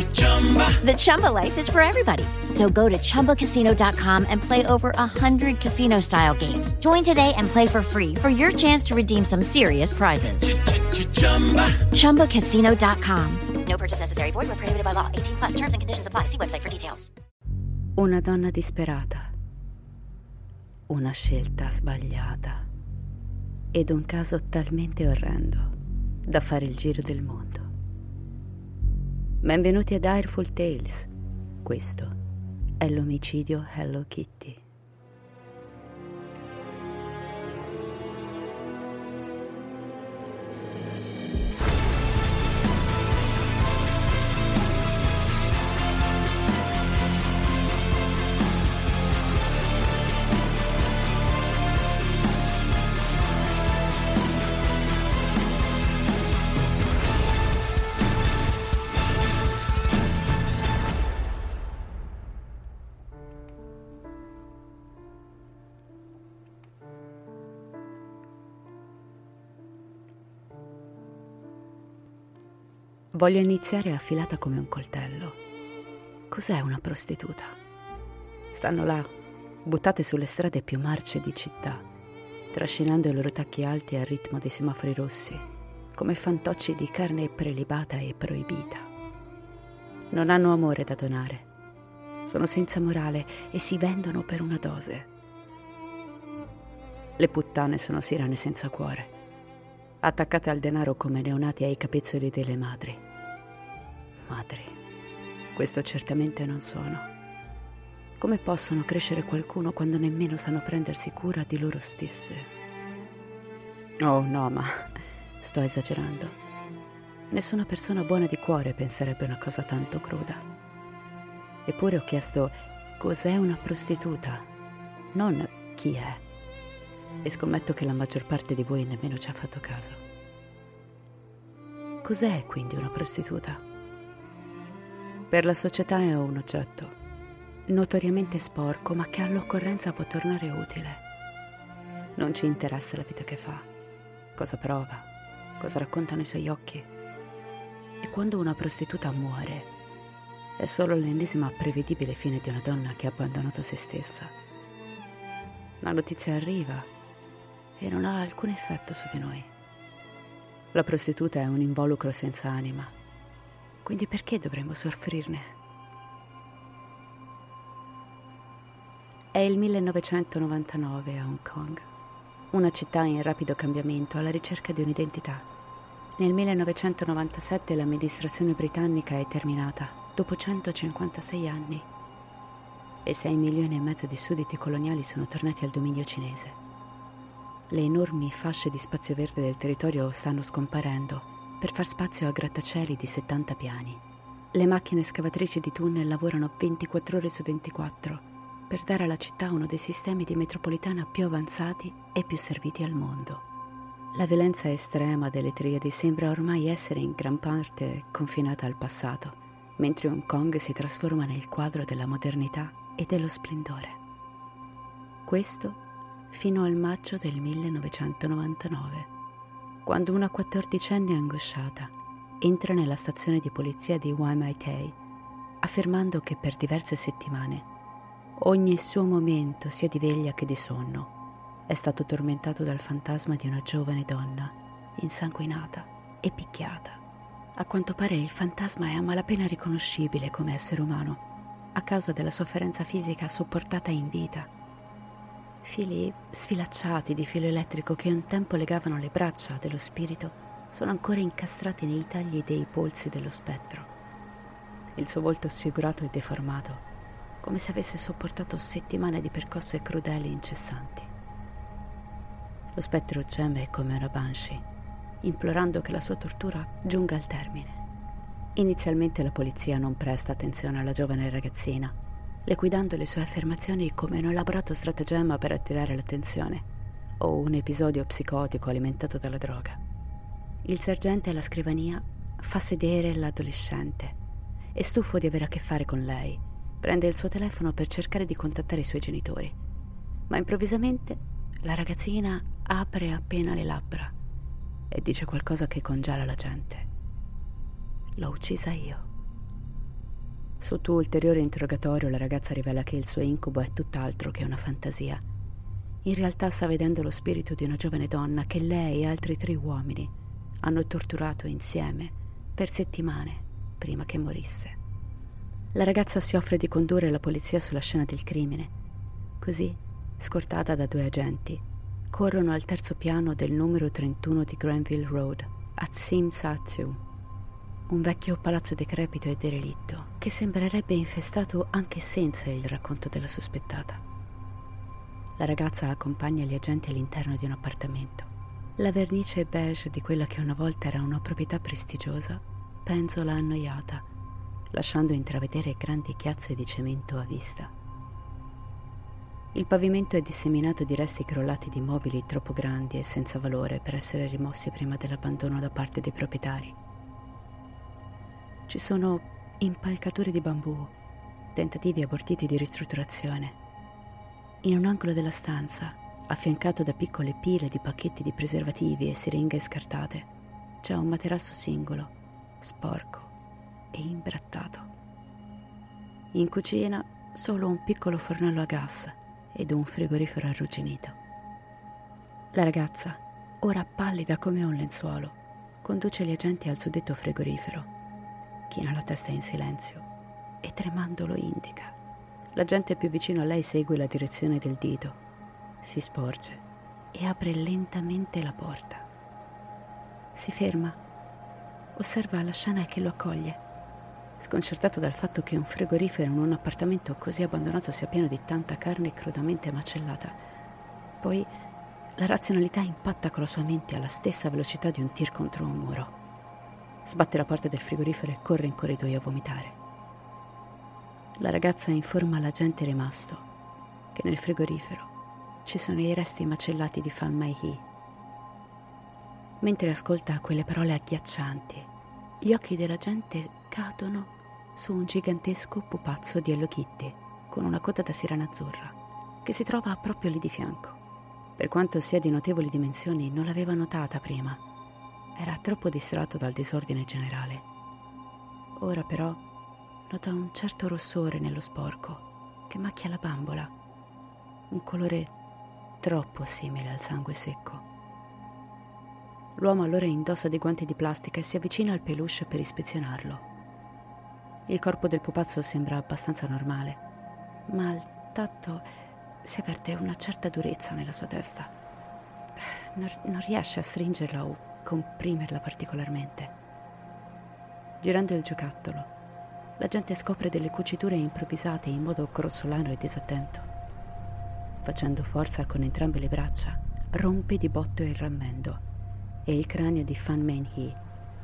The Chumba life is for everybody. So go to ChumbaCasino.com and play over 100 casino style games. Join today and play for free for your chance to redeem some serious prizes. ChumbaCasino.com. No purchase necessary. Void where prohibited by law. 18 plus. Terms and conditions apply. See website for details. Una donna disperata. Una scelta sbagliata. Ed un caso talmente orrendo da fare il giro del mondo. Benvenuti a Direful Tales. Questo è l'omicidio Hello Kitty. Voglio iniziare affilata come un coltello. Cos'è una prostituta? Stanno là, buttate sulle strade più marce di città, trascinando i loro tacchi alti al ritmo dei semafori rossi, come fantocci di carne prelibata e proibita. Non hanno amore da donare, sono senza morale e si vendono per una dose. Le puttane sono sirene senza cuore attaccate al denaro come neonati ai capezzoli delle madri. Madri, questo certamente non sono. Come possono crescere qualcuno quando nemmeno sanno prendersi cura di loro stesse? Oh no, ma sto esagerando. Nessuna persona buona di cuore penserebbe una cosa tanto cruda. Eppure ho chiesto cos'è una prostituta, non chi è e scommetto che la maggior parte di voi nemmeno ci ha fatto caso. Cos'è quindi una prostituta? Per la società è un oggetto, notoriamente sporco, ma che all'occorrenza può tornare utile. Non ci interessa la vita che fa, cosa prova, cosa raccontano i suoi occhi. E quando una prostituta muore, è solo l'ennesima prevedibile fine di una donna che ha abbandonato se stessa. La notizia arriva e non ha alcun effetto su di noi. La prostituta è un involucro senza anima, quindi perché dovremmo soffrirne? È il 1999 a Hong Kong, una città in rapido cambiamento alla ricerca di un'identità. Nel 1997 l'amministrazione britannica è terminata, dopo 156 anni, e 6 milioni e mezzo di sudditi coloniali sono tornati al dominio cinese. Le enormi fasce di spazio verde del territorio stanno scomparendo per far spazio a grattacieli di 70 piani. Le macchine scavatrici di tunnel lavorano 24 ore su 24 per dare alla città uno dei sistemi di metropolitana più avanzati e più serviti al mondo. La violenza estrema delle triadi sembra ormai essere in gran parte confinata al passato, mentre Hong Kong si trasforma nel quadro della modernità e dello splendore. Questo fino al maggio del 1999, quando una quattordicenne angosciata entra nella stazione di polizia di Waimaitei, affermando che per diverse settimane ogni suo momento, sia di veglia che di sonno, è stato tormentato dal fantasma di una giovane donna, insanguinata e picchiata. A quanto pare il fantasma è a malapena riconoscibile come essere umano, a causa della sofferenza fisica sopportata in vita. Fili sfilacciati di filo elettrico che un tempo legavano le braccia dello spirito sono ancora incastrati nei tagli dei polsi dello spettro. Il suo volto sfigurato e deformato, come se avesse sopportato settimane di percosse crudeli incessanti. Lo spettro geme come una banshee, implorando che la sua tortura giunga al termine. Inizialmente la polizia non presta attenzione alla giovane ragazzina, liquidando le sue affermazioni come un elaborato stratagemma per attirare l'attenzione o un episodio psicotico alimentato dalla droga. Il sergente alla scrivania fa sedere l'adolescente e stufo di avere a che fare con lei, prende il suo telefono per cercare di contattare i suoi genitori. Ma improvvisamente la ragazzina apre appena le labbra e dice qualcosa che congela la gente. L'ho uccisa io. Sotto ulteriore interrogatorio la ragazza rivela che il suo incubo è tutt'altro che una fantasia. In realtà sta vedendo lo spirito di una giovane donna che lei e altri tre uomini hanno torturato insieme per settimane prima che morisse. La ragazza si offre di condurre la polizia sulla scena del crimine. Così scortata da due agenti, corrono al terzo piano del numero 31 di Granville Road, a Tsim Sa Tzu, un vecchio palazzo decrepito e derelitto che sembrerebbe infestato anche senza il racconto della sospettata. La ragazza accompagna gli agenti all'interno di un appartamento. La vernice beige di quella che una volta era una proprietà prestigiosa penzola annoiata, lasciando intravedere grandi chiazze di cemento a vista. Il pavimento è disseminato di resti crollati di mobili troppo grandi e senza valore per essere rimossi prima dell'abbandono da parte dei proprietari. Ci sono impalcature di bambù, tentativi abortiti di ristrutturazione. In un angolo della stanza, affiancato da piccole pile di pacchetti di preservativi e siringhe scartate, c'è un materasso singolo, sporco e imbrattato. In cucina solo un piccolo fornello a gas ed un frigorifero arrugginito. La ragazza, ora pallida come un lenzuolo, conduce gli agenti al suddetto frigorifero. China la testa in silenzio e tremando lo indica. L'agente più vicino a lei segue la direzione del dito, si sporge e apre lentamente la porta. Si ferma, osserva la scena che lo accoglie sconcertato dal fatto che un frigorifero in un appartamento così abbandonato sia pieno di tanta carne crudamente macellata. Poi la razionalità impatta con la sua mente alla stessa velocità di un tir contro un muro. Sbatte la porta del frigorifero e corre in corridoio a vomitare. La ragazza informa l'agente rimasto che nel frigorifero ci sono i resti macellati di Fan Mai Hee. Mentre ascolta quelle parole agghiaccianti, gli occhi della gente cadono su un gigantesco pupazzo di Hello Kitty con una coda da sirena azzurra che si trova proprio lì di fianco. Per quanto sia di notevoli dimensioni, non l'aveva notata prima. Era troppo distratto dal disordine generale. Ora però nota un certo rossore nello sporco che macchia la bambola, un colore troppo simile al sangue secco. L'uomo allora indossa dei guanti di plastica e si avvicina al peluche per ispezionarlo. Il corpo del pupazzo sembra abbastanza normale, ma al tatto si avverte una certa durezza nella sua testa. Non, non riesce a stringerla o comprimerla particolarmente. Girando il giocattolo, la gente scopre delle cuciture improvvisate in modo grossolano e disattento. Facendo forza con entrambe le braccia, rompe di botto il rammendo e il cranio di Fan Man Hee,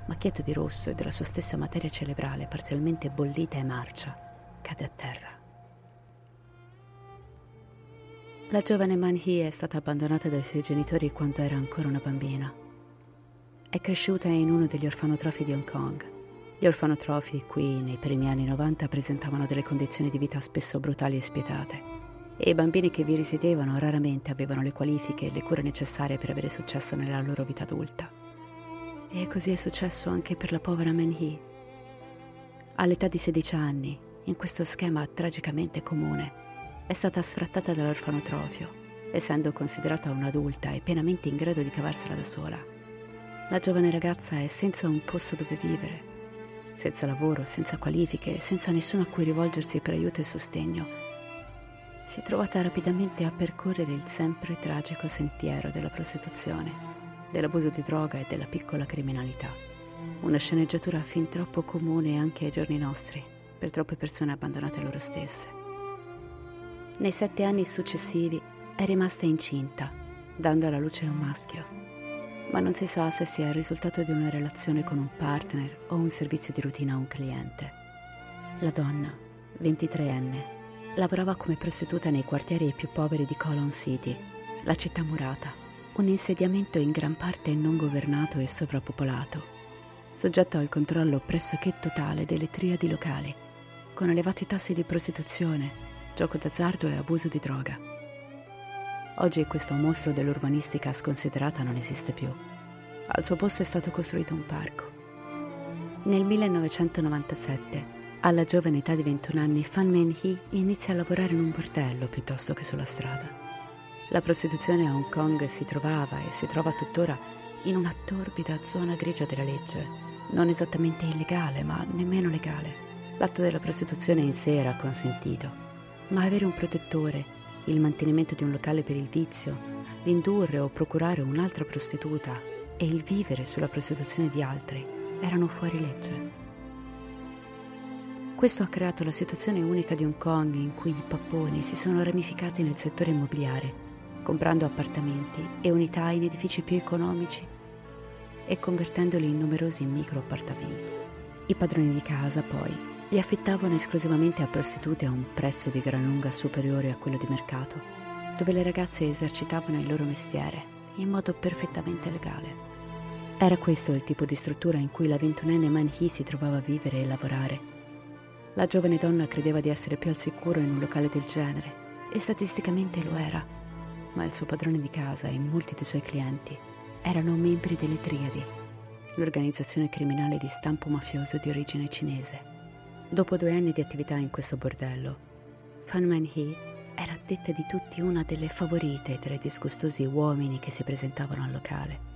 macchiato di rosso e della sua stessa materia cerebrale parzialmente bollita e marcia, cade a terra. La giovane Man Hee è stata abbandonata dai suoi genitori quando era ancora una bambina. È cresciuta in uno degli orfanotrofi di Hong Kong. Gli orfanotrofi qui, nei primi anni 90, presentavano delle condizioni di vita spesso brutali e spietate. E i bambini che vi risiedevano raramente avevano le qualifiche e le cure necessarie per avere successo nella loro vita adulta. E così è successo anche per la povera Man Hee. All'età di 16 anni, in questo schema tragicamente comune, è stata sfrattata dall'orfanotrofio essendo considerata un'adulta e pienamente in grado di cavarsela da sola. La giovane ragazza è senza un posto dove vivere, senza lavoro, senza qualifiche, senza nessuno a cui rivolgersi per aiuto e sostegno. Si è trovata rapidamente a percorrere il sempre tragico sentiero della prostituzione, dell'abuso di droga e della piccola criminalità. Una sceneggiatura fin troppo comune anche ai giorni nostri, per troppe persone abbandonate loro stesse. Nei sette anni successivi è rimasta incinta, dando alla luce un maschio, ma non si sa se sia il risultato di una relazione con un partner o un servizio di routine a un cliente. La donna, 23enne, lavorava come prostituta nei quartieri più poveri di Colon City, la città murata, un insediamento in gran parte non governato e sovrappopolato, soggetto al controllo pressoché totale delle triadi locali, con elevati tassi di prostituzione, gioco d'azzardo e abuso di droga. Oggi questo mostro dell'urbanistica sconsiderata non esiste più. Al suo posto è stato costruito un parco. Nel 1997, alla giovane età di 21 anni, Fan Min Hee inizia a lavorare in un bordello piuttosto che sulla strada. La prostituzione a Hong Kong si trovava e si trova tuttora in una torbida zona grigia della legge, non esattamente illegale, ma nemmeno legale. L'atto della prostituzione in sé era consentito, ma avere un protettore il mantenimento di un locale per il vizio, l'indurre o procurare un'altra prostituta e il vivere sulla prostituzione di altri erano fuori legge. Questo ha creato la situazione unica di Hong Kong in cui i papponi si sono ramificati nel settore immobiliare, comprando appartamenti e unità in edifici più economici e convertendoli in numerosi micro appartamenti. I padroni di casa, poi, li affittavano esclusivamente a prostitute a un prezzo di gran lunga superiore a quello di mercato, dove le ragazze esercitavano il loro mestiere in modo perfettamente legale. Era questo il tipo di struttura in cui la ventunenne Man Hee si trovava a vivere e lavorare. La giovane donna credeva di essere più al sicuro in un locale del genere, e statisticamente lo era, ma il suo padrone di casa e molti dei suoi clienti erano membri delle Triadi, l'organizzazione criminale di stampo mafioso di origine cinese. Dopo due anni di attività in questo bordello, Fan Man Hee era a detta di tutti una delle favorite tra i disgustosi uomini che si presentavano al locale.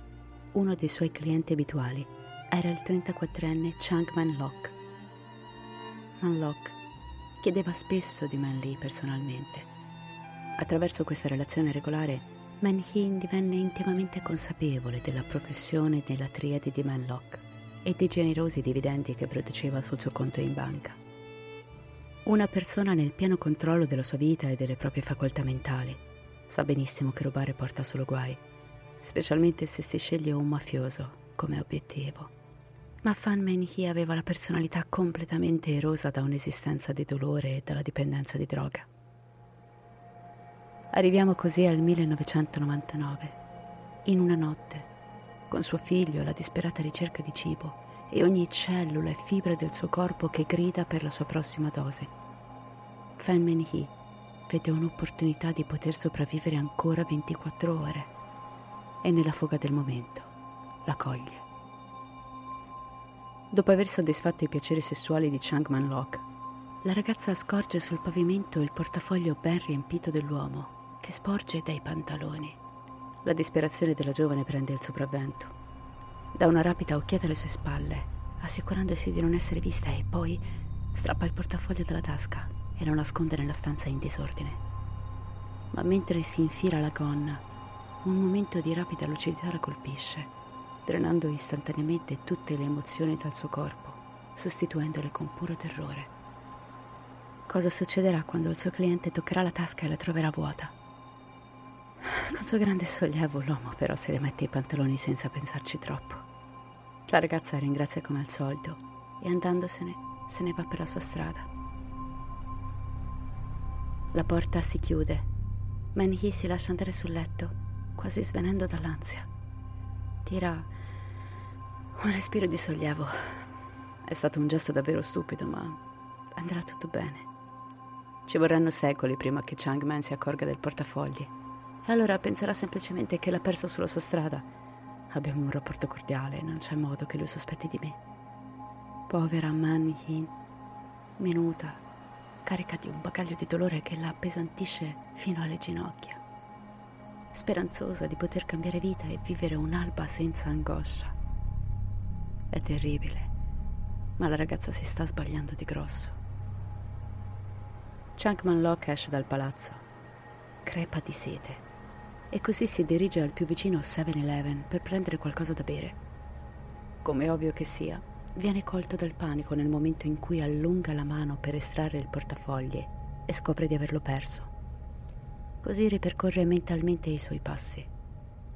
Uno dei suoi clienti abituali era il 34enne Chang Man Lok. Man Lok chiedeva spesso di Man Lee personalmente. Attraverso questa relazione regolare, Man Hee divenne intimamente consapevole della professione della triade di Man Lok e dei generosi dividendi che produceva sul suo conto in banca. Una persona nel pieno controllo della sua vita e delle proprie facoltà mentali sa benissimo che rubare porta solo guai, specialmente se si sceglie un mafioso come obiettivo. Ma Fan Men Hee aveva la personalità completamente erosa da un'esistenza di dolore e dalla dipendenza di droga. Arriviamo così al 1999, in una notte con suo figlio alla disperata ricerca di cibo e ogni cellula e fibra del suo corpo che grida per la sua prossima dose. Fan Men Hee vede un'opportunità di poter sopravvivere ancora 24 ore e nella foga del momento la coglie. Dopo aver soddisfatto i piaceri sessuali di Chang Man Lok, la ragazza scorge sul pavimento il portafoglio ben riempito dell'uomo che sporge dai pantaloni. La disperazione della giovane prende il sopravvento. Dà una rapida occhiata alle sue spalle, assicurandosi di non essere vista e poi strappa il portafoglio dalla tasca e lo nasconde nella stanza in disordine. Ma mentre si infila la gonna, un momento di rapida lucidità la colpisce, drenando istantaneamente tutte le emozioni dal suo corpo, sostituendole con puro terrore. Cosa succederà quando il suo cliente toccherà la tasca e la troverà vuota? Con suo grande sollievo l'uomo però si rimette i pantaloni senza pensarci troppo. La ragazza ringrazia come al solito e andandosene se ne va per la sua strada. La porta si chiude. Manhi si lascia andare sul letto, quasi svenendo dall'ansia. Tira Un respiro di sollievo. È stato un gesto davvero stupido, ma andrà tutto bene. Ci vorranno secoli prima che Changman si accorga del portafogli. E allora penserà semplicemente che l'ha perso sulla sua strada. Abbiamo un rapporto cordiale, non c'è modo che lui sospetti di me. Povera Man Yin, minuta, carica di un bagaglio di dolore che la appesantisce fino alle ginocchia. Speranzosa di poter cambiare vita e vivere un'alba senza angoscia. È terribile, ma la ragazza si sta sbagliando di grosso. Chunkman Locke esce dal palazzo, crepa di sete, e così si dirige al più vicino 7-Eleven per prendere qualcosa da bere. Come ovvio che sia, viene colto dal panico nel momento in cui allunga la mano per estrarre il portafogli e scopre di averlo perso. Così ripercorre mentalmente i suoi passi.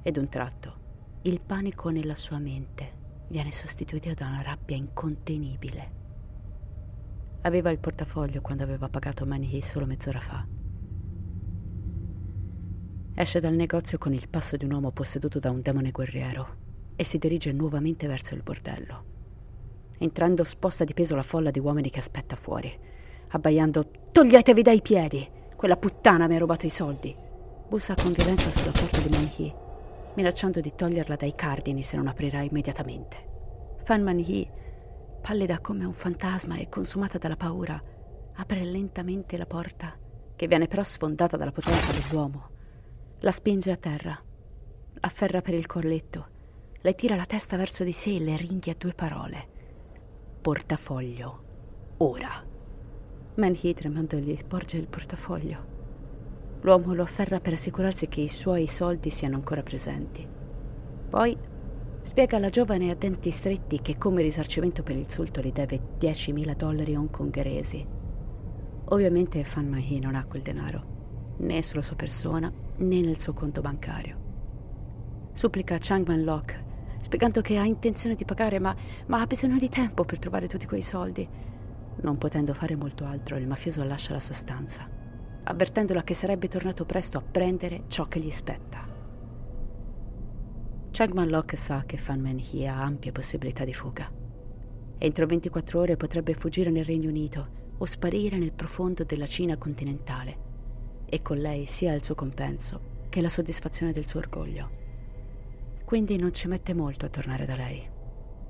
Ed un tratto, il panico nella sua mente viene sostituito da una rabbia incontenibile. Aveva il portafoglio quando aveva pagato Manihi solo mezz'ora fa. Esce dal negozio con il passo di un uomo posseduto da un demone guerriero e si dirige nuovamente verso il bordello. Entrando sposta di peso la folla di uomini che aspetta fuori, abbaiando Toglietevi dai piedi! Quella puttana mi ha rubato i soldi! Bussa con violenza sulla porta di Manihi minacciando di toglierla dai cardini se non aprirà immediatamente. Fan Man-hee, pallida come un fantasma e consumata dalla paura, apre lentamente la porta, che viene però sfondata dalla potenza dell'uomo. La spinge a terra, afferra per il colletto, le tira la testa verso di sé e le ringhia due parole. Portafoglio. Ora. Man-hee tremando gli porge il portafoglio. L'uomo lo afferra per assicurarsi che i suoi soldi siano ancora presenti. Poi spiega alla giovane a denti stretti che come risarcimento per l'insulto gli deve 10.000 dollari hongkongheresi. Ovviamente Fan Mahi non ha quel denaro, né sulla sua persona né nel suo conto bancario. Supplica Changman Lok, spiegando che ha intenzione di pagare ma, ma ha bisogno di tempo per trovare tutti quei soldi. Non potendo fare molto altro, il mafioso lascia la sua stanza avvertendola che sarebbe tornato presto a prendere ciò che gli spetta. Chagman Locke sa che Fan Man Hee ha ampie possibilità di fuga. Entro 24 ore potrebbe fuggire nel Regno Unito o sparire nel profondo della Cina continentale e con lei sia il suo compenso che la soddisfazione del suo orgoglio. Quindi non ci mette molto a tornare da lei.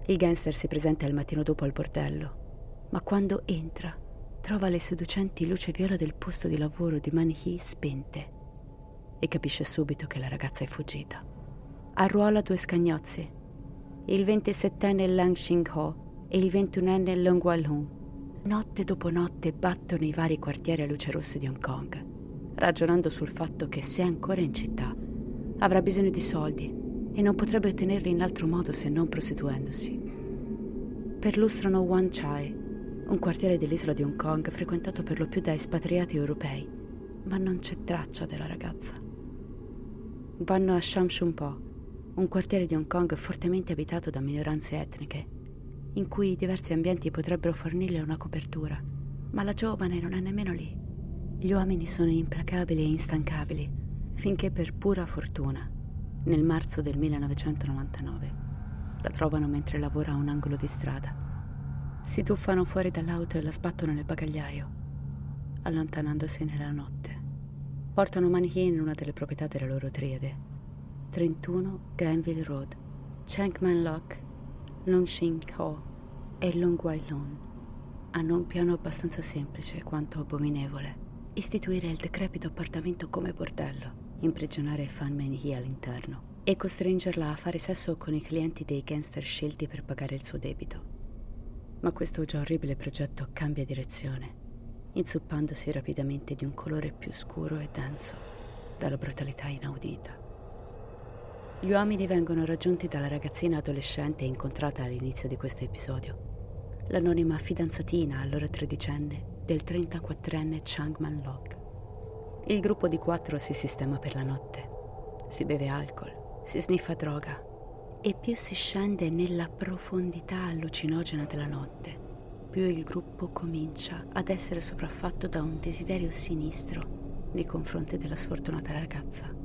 Il gangster si presenta il mattino dopo al bordello, ma quando entra trova le seducenti luci viola del posto di lavoro di Manhi spente e capisce subito che la ragazza è fuggita. Arruola due scagnozzi, il 27enne Lang Xing-ho e il 21enne Long Wal-hun. Notte dopo notte battono i vari quartieri a luce rosse di Hong Kong, ragionando sul fatto che se è ancora in città avrà bisogno di soldi e non potrebbe ottenerli in altro modo se non prostituendosi. Perlustrano Wan Chai, un quartiere dell'isola di Hong Kong frequentato per lo più da espatriati europei, ma non c'è traccia della ragazza. Vanno a Sham Shun Po, un quartiere di Hong Kong fortemente abitato da minoranze etniche, in cui diversi ambienti potrebbero fornirle una copertura, ma la giovane non è nemmeno lì. Gli uomini sono implacabili e instancabili, finché per pura fortuna, nel marzo del 1999, la trovano mentre lavora a un angolo di strada si tuffano fuori dall'auto e la sbattono nel bagagliaio, allontanandosi nella notte. Portano Manhi in una delle proprietà della loro triade. 31 Granville Road, Chankman Lock, Longxing Ho e Long Wai Lon. Hanno un piano abbastanza semplice quanto abominevole. Istituire il decrepito appartamento come bordello, imprigionare Fan Manhi all'interno e costringerla a fare sesso con i clienti dei gangster scelti per pagare il suo debito ma questo già orribile progetto cambia direzione, inzuppandosi rapidamente di un colore più scuro e denso, dalla brutalità inaudita. Gli uomini vengono raggiunti dalla ragazzina adolescente incontrata all'inizio di questo episodio, l'anonima fidanzatina, allora tredicenne, del 34enne Changman Lok. Il gruppo di quattro si sistema per la notte. Si beve alcol, si sniffa droga e più si scende nella profondità allucinogena della notte, più il gruppo comincia ad essere sopraffatto da un desiderio sinistro nei confronti della sfortunata ragazza.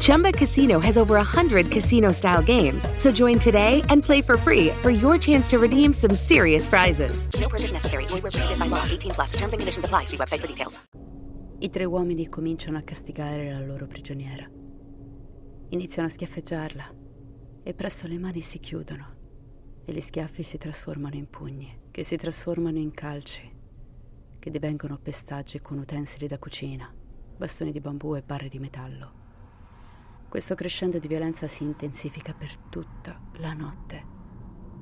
Chumba Casino has over 100 casino style games. So join today and play for free for your chance to redeem some serious prizes. No purchase necessary. Void where prohibited by law. 18 plus. Terms and conditions apply. See website for details. I tre uomini cominciano a castigare la loro prigioniera. Iniziano a schiaffeggiarla e presto le mani si chiudono e gli schiaffi si trasformano in pugni, che si trasformano in calci, che divengono pestaggi con utensili da cucina, bastoni di bambù e barre di metallo. Questo crescendo di violenza si intensifica per tutta la notte.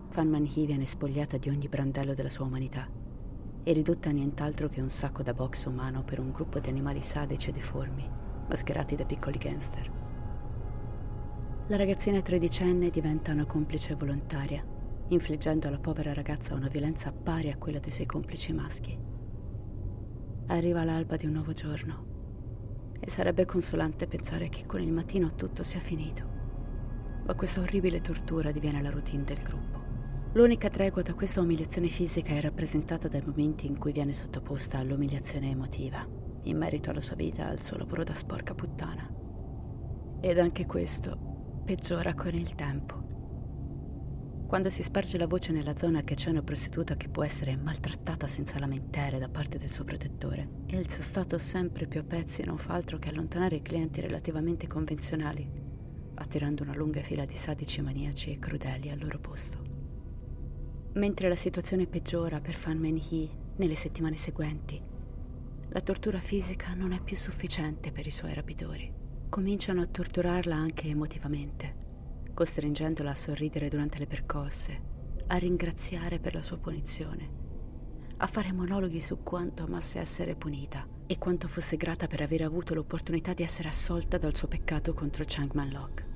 Fan Manhi viene spogliata di ogni brandello della sua umanità e ridotta a nient'altro che un sacco da box umano per un gruppo di animali sadici e deformi, mascherati da piccoli gangster. La ragazzina tredicenne diventa una complice volontaria, infliggendo alla povera ragazza una violenza pari a quella dei suoi complici maschi. Arriva l'alba di un nuovo giorno e sarebbe consolante pensare che con il mattino tutto sia finito. Ma questa orribile tortura diviene la routine del gruppo. L'unica tregua da questa umiliazione fisica è rappresentata dai momenti in cui viene sottoposta all'umiliazione emotiva, in merito alla sua vita e al suo lavoro da sporca puttana. Ed anche questo peggiora con il tempo. Quando si sparge la voce nella zona che c'è una prostituta che può essere maltrattata senza lamentere da parte del suo protettore, e il suo stato sempre più a pezzi non fa altro che allontanare i clienti relativamente convenzionali, attirando una lunga fila di sadici maniaci e crudeli al loro posto. Mentre la situazione peggiora per Fan Man Hee nelle settimane seguenti, la tortura fisica non è più sufficiente per i suoi rapitori. Cominciano a torturarla anche emotivamente, costringendola a sorridere durante le percosse, a ringraziare per la sua punizione, a fare monologhi su quanto amasse essere punita e quanto fosse grata per aver avuto l'opportunità di essere assolta dal suo peccato contro Changman Lok.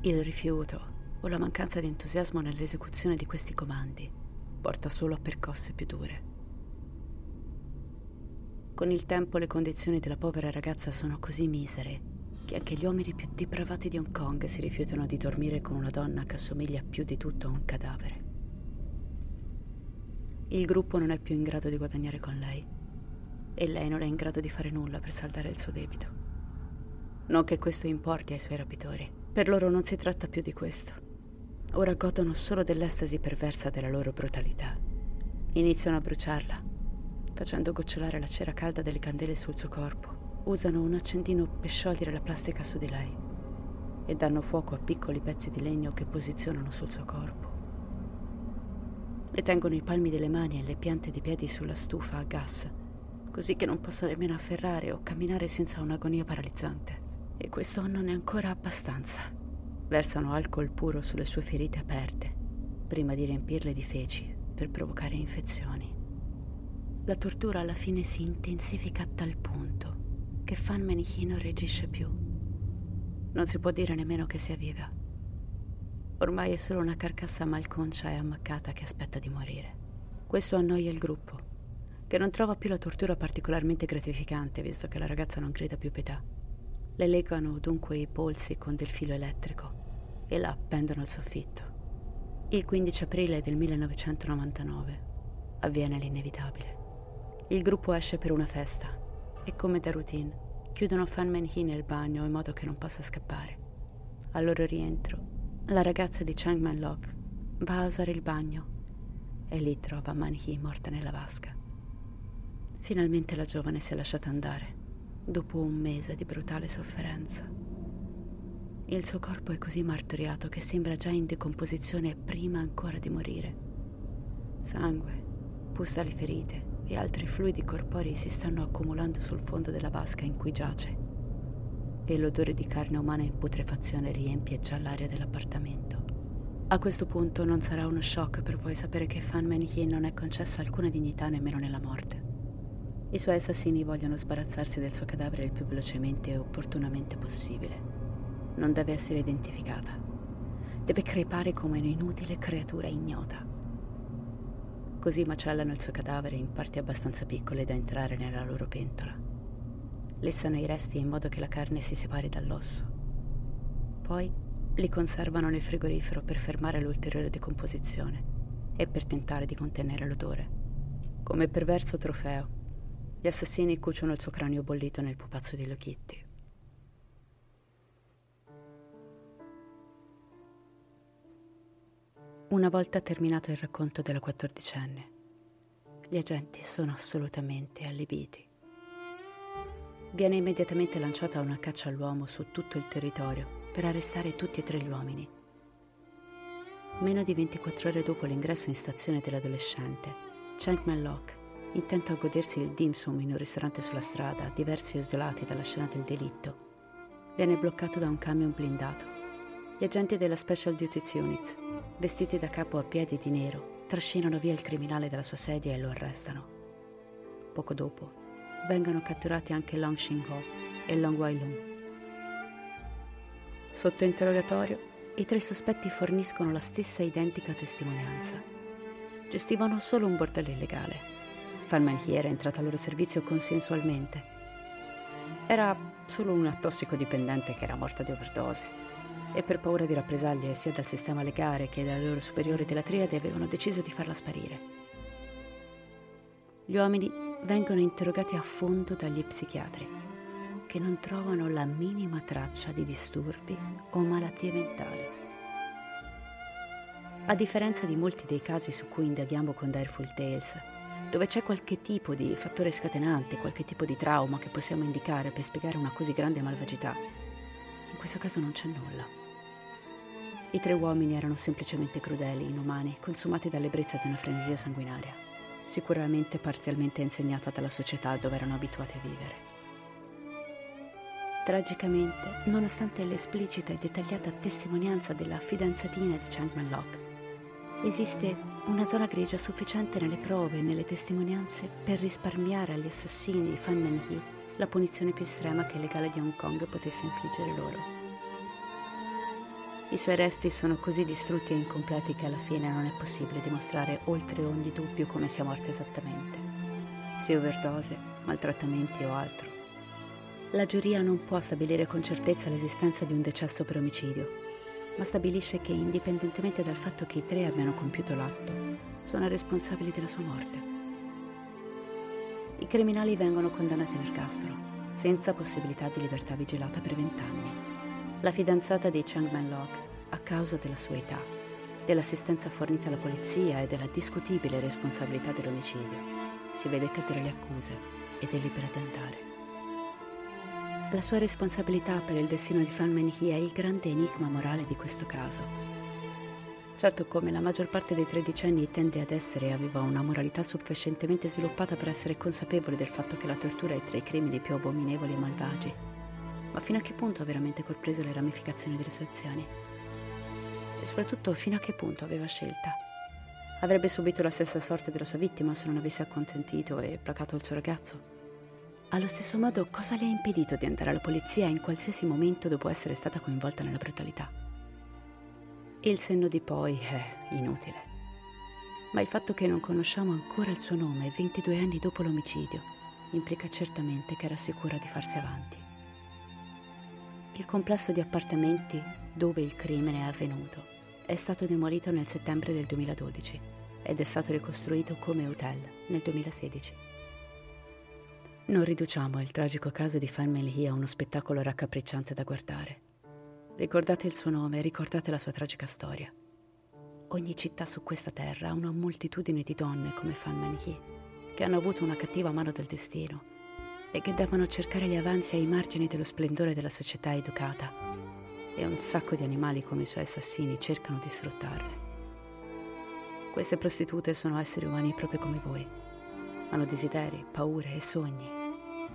Il rifiuto o la mancanza di entusiasmo nell'esecuzione di questi comandi porta solo a percosse più dure. Con il tempo le condizioni della povera ragazza sono così misere che anche gli uomini più depravati di Hong Kong si rifiutano di dormire con una donna che assomiglia più di tutto a un cadavere. Il gruppo non è più in grado di guadagnare con lei e lei non è in grado di fare nulla per saldare il suo debito. Non che questo importi ai suoi rapitori, per loro non si tratta più di questo. Ora godono solo dell'estasi perversa della loro brutalità. Iniziano a bruciarla, facendo gocciolare la cera calda delle candele sul suo corpo usano un accendino per sciogliere la plastica su di lei e danno fuoco a piccoli pezzi di legno che posizionano sul suo corpo. Le tengono i palmi delle mani e le piante di piedi sulla stufa a gas, così che non possa nemmeno afferrare o camminare senza un'agonia paralizzante. E questo non è ancora abbastanza. Versano alcol puro sulle sue ferite aperte, prima di riempirle di feci per provocare infezioni. La tortura alla fine si intensifica a tal punto che Fan Menichi non reagisce più. Non si può dire nemmeno che sia viva. Ormai è solo una carcassa malconcia e ammaccata che aspetta di morire. Questo annoia il gruppo, che non trova più la tortura particolarmente gratificante, visto che la ragazza non grida più pietà. Le legano dunque i polsi con del filo elettrico e la appendono al soffitto. Il 15 aprile del 1999 avviene l'inevitabile. Il gruppo esce per una festa e come da routine chiudono Fan Man Hee nel bagno in modo che non possa scappare. Al loro rientro, la ragazza di Chang Man Lok va a usare il bagno e lì trova Man Hee morta nella vasca. Finalmente la giovane si è lasciata andare, dopo un mese di brutale sofferenza. Il suo corpo è così martoriato che sembra già in decomposizione prima ancora di morire. Sangue, pus dalle ferite e altri fluidi corporei si stanno accumulando sul fondo della vasca in cui giace e l'odore di carne umana in putrefazione riempie già l'aria dell'appartamento. A questo punto non sarà uno shock per voi sapere che Fan Manhie non è concessa alcuna dignità nemmeno nella morte. I suoi assassini vogliono sbarazzarsi del suo cadavere il più velocemente e opportunamente possibile. Non deve essere identificata. Deve crepare come un'inutile creatura ignota Così macellano il suo cadavere in parti abbastanza piccole da entrare nella loro pentola. Lessano i resti in modo che la carne si separi dall'osso. Poi li conservano nel frigorifero per fermare l'ulteriore decomposizione e per tentare di contenere l'odore. Come perverso trofeo, gli assassini cuciono il suo cranio bollito nel pupazzo di Lochitti. Una volta terminato il racconto della quattordicenne, gli agenti sono assolutamente allibiti. Viene immediatamente lanciata una caccia all'uomo su tutto il territorio per arrestare tutti e tre gli uomini. Meno di 24 ore dopo l'ingresso in stazione dell'adolescente, Chang Mellock, intento a godersi il dim sum in un ristorante sulla strada, diversi isolati dalla scena del delitto, viene bloccato da un camion blindato. Gli agenti della Special Duties Unit, vestiti da capo a piedi di nero, trascinano via il criminale dalla sua sedia e lo arrestano. Poco dopo, vengono catturati anche Long Xing-ho e Long Wai-lung. Sotto interrogatorio, i tre sospetti forniscono la stessa identica testimonianza. Gestivano solo un bordello illegale. Falman He era entrato al loro servizio consensualmente. Era solo una tossicodipendente che era morta di overdose e per paura di rappresaglie sia dal sistema legale che dai loro superiori della triade avevano deciso di farla sparire. Gli uomini vengono interrogati a fondo dagli psichiatri che non trovano la minima traccia di disturbi o malattie mentali. A differenza di molti dei casi su cui indaghiamo con Direful Tales, dove c'è qualche tipo di fattore scatenante, qualche tipo di trauma che possiamo indicare per spiegare una così grande malvagità, questo caso non c'è nulla. I tre uomini erano semplicemente crudeli, inumani, consumati dall'ebbrezza di una frenesia sanguinaria, sicuramente parzialmente insegnata dalla società dove erano abituati a vivere. Tragicamente, nonostante l'esplicita e dettagliata testimonianza della fidanzatina di Chang Man-lok, esiste una zona grigia sufficiente nelle prove e nelle testimonianze per risparmiare agli assassini di Fan Man-hee la punizione più estrema che il legale di Hong Kong potesse infliggere loro. I suoi resti sono così distrutti e incompleti che alla fine non è possibile dimostrare oltre ogni dubbio come sia morta esattamente, sia overdose, maltrattamenti o altro. La giuria non può stabilire con certezza l'esistenza di un decesso per omicidio, ma stabilisce che indipendentemente dal fatto che i tre abbiano compiuto l'atto, sono responsabili della sua morte. I criminali vengono condannati all'ergastolo, senza possibilità di libertà vigilata per vent'anni. La fidanzata di Chang Man-lok, a causa della sua età, dell'assistenza fornita alla polizia e della discutibile responsabilità dell'omicidio, si vede cadere le accuse ed è libera di andare. La sua responsabilità per il destino di Fan Menhi è il grande enigma morale di questo caso. Certo, come la maggior parte dei tredicenni tende ad essere, aveva una moralità sufficientemente sviluppata per essere consapevole del fatto che la tortura è tra i crimini più abominevoli e malvagi. Ma fino a che punto ha veramente compreso le ramificazioni delle sue azioni? E soprattutto fino a che punto aveva scelta? Avrebbe subito la stessa sorte della sua vittima se non avesse acconsentito e placato il suo ragazzo? Allo stesso modo, cosa le ha impedito di andare alla polizia in qualsiasi momento dopo essere stata coinvolta nella brutalità? Il senno di poi è inutile. Ma il fatto che non conosciamo ancora il suo nome 22 anni dopo l'omicidio implica certamente che era sicura di farsi avanti. Il complesso di appartamenti dove il crimine è avvenuto è stato demolito nel settembre del 2012 ed è stato ricostruito come hotel nel 2016. Non riduciamo il tragico caso di Fan Melhi a uno spettacolo raccapricciante da guardare. Ricordate il suo nome e ricordate la sua tragica storia. Ogni città su questa terra ha una moltitudine di donne come Fan Melhi, che hanno avuto una cattiva mano del destino e che devono cercare gli avanzi ai margini dello splendore della società educata. E un sacco di animali come i suoi assassini cercano di sfruttarle. Queste prostitute sono esseri umani proprio come voi hanno desideri, paure e sogni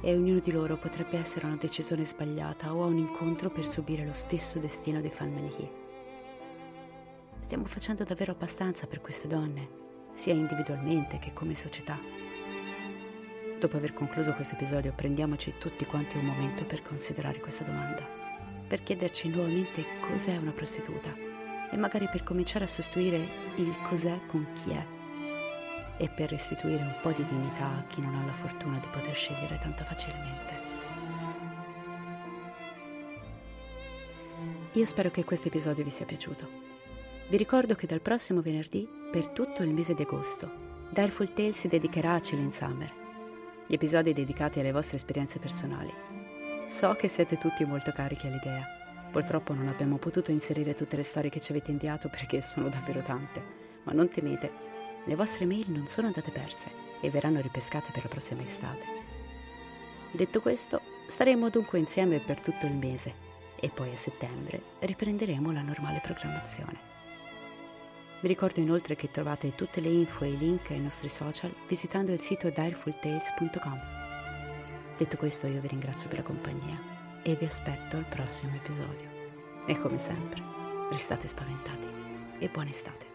e ognuno di loro potrebbe essere una decisione sbagliata o a un incontro per subire lo stesso destino dei Fan Manichi. Stiamo facendo davvero abbastanza per queste donne, sia individualmente che come società. Dopo aver concluso questo episodio prendiamoci tutti quanti un momento per considerare questa domanda, per chiederci nuovamente cos'è una prostituta e magari per cominciare a sostituire il cos'è con chi è e per restituire un po' di dignità a chi non ha la fortuna di poter scegliere tanto facilmente. Io spero che questo episodio vi sia piaciuto. Vi ricordo che dal prossimo venerdì, per tutto il mese di agosto, Direful Tale si dedicherà a Chilling Summer, gli episodi dedicati alle vostre esperienze personali. So che siete tutti molto carichi all'idea. Purtroppo non abbiamo potuto inserire tutte le storie che ci avete inviato perché sono davvero tante, ma non temete, le vostre mail non sono andate perse e verranno ripescate per la prossima estate. Detto questo, staremo dunque insieme per tutto il mese e poi a settembre riprenderemo la normale programmazione. Vi ricordo inoltre che trovate tutte le info e i link ai nostri social visitando il sito direfultales.com. Detto questo io vi ringrazio per la compagnia e vi aspetto al prossimo episodio. E come sempre, restate spaventati e buona estate.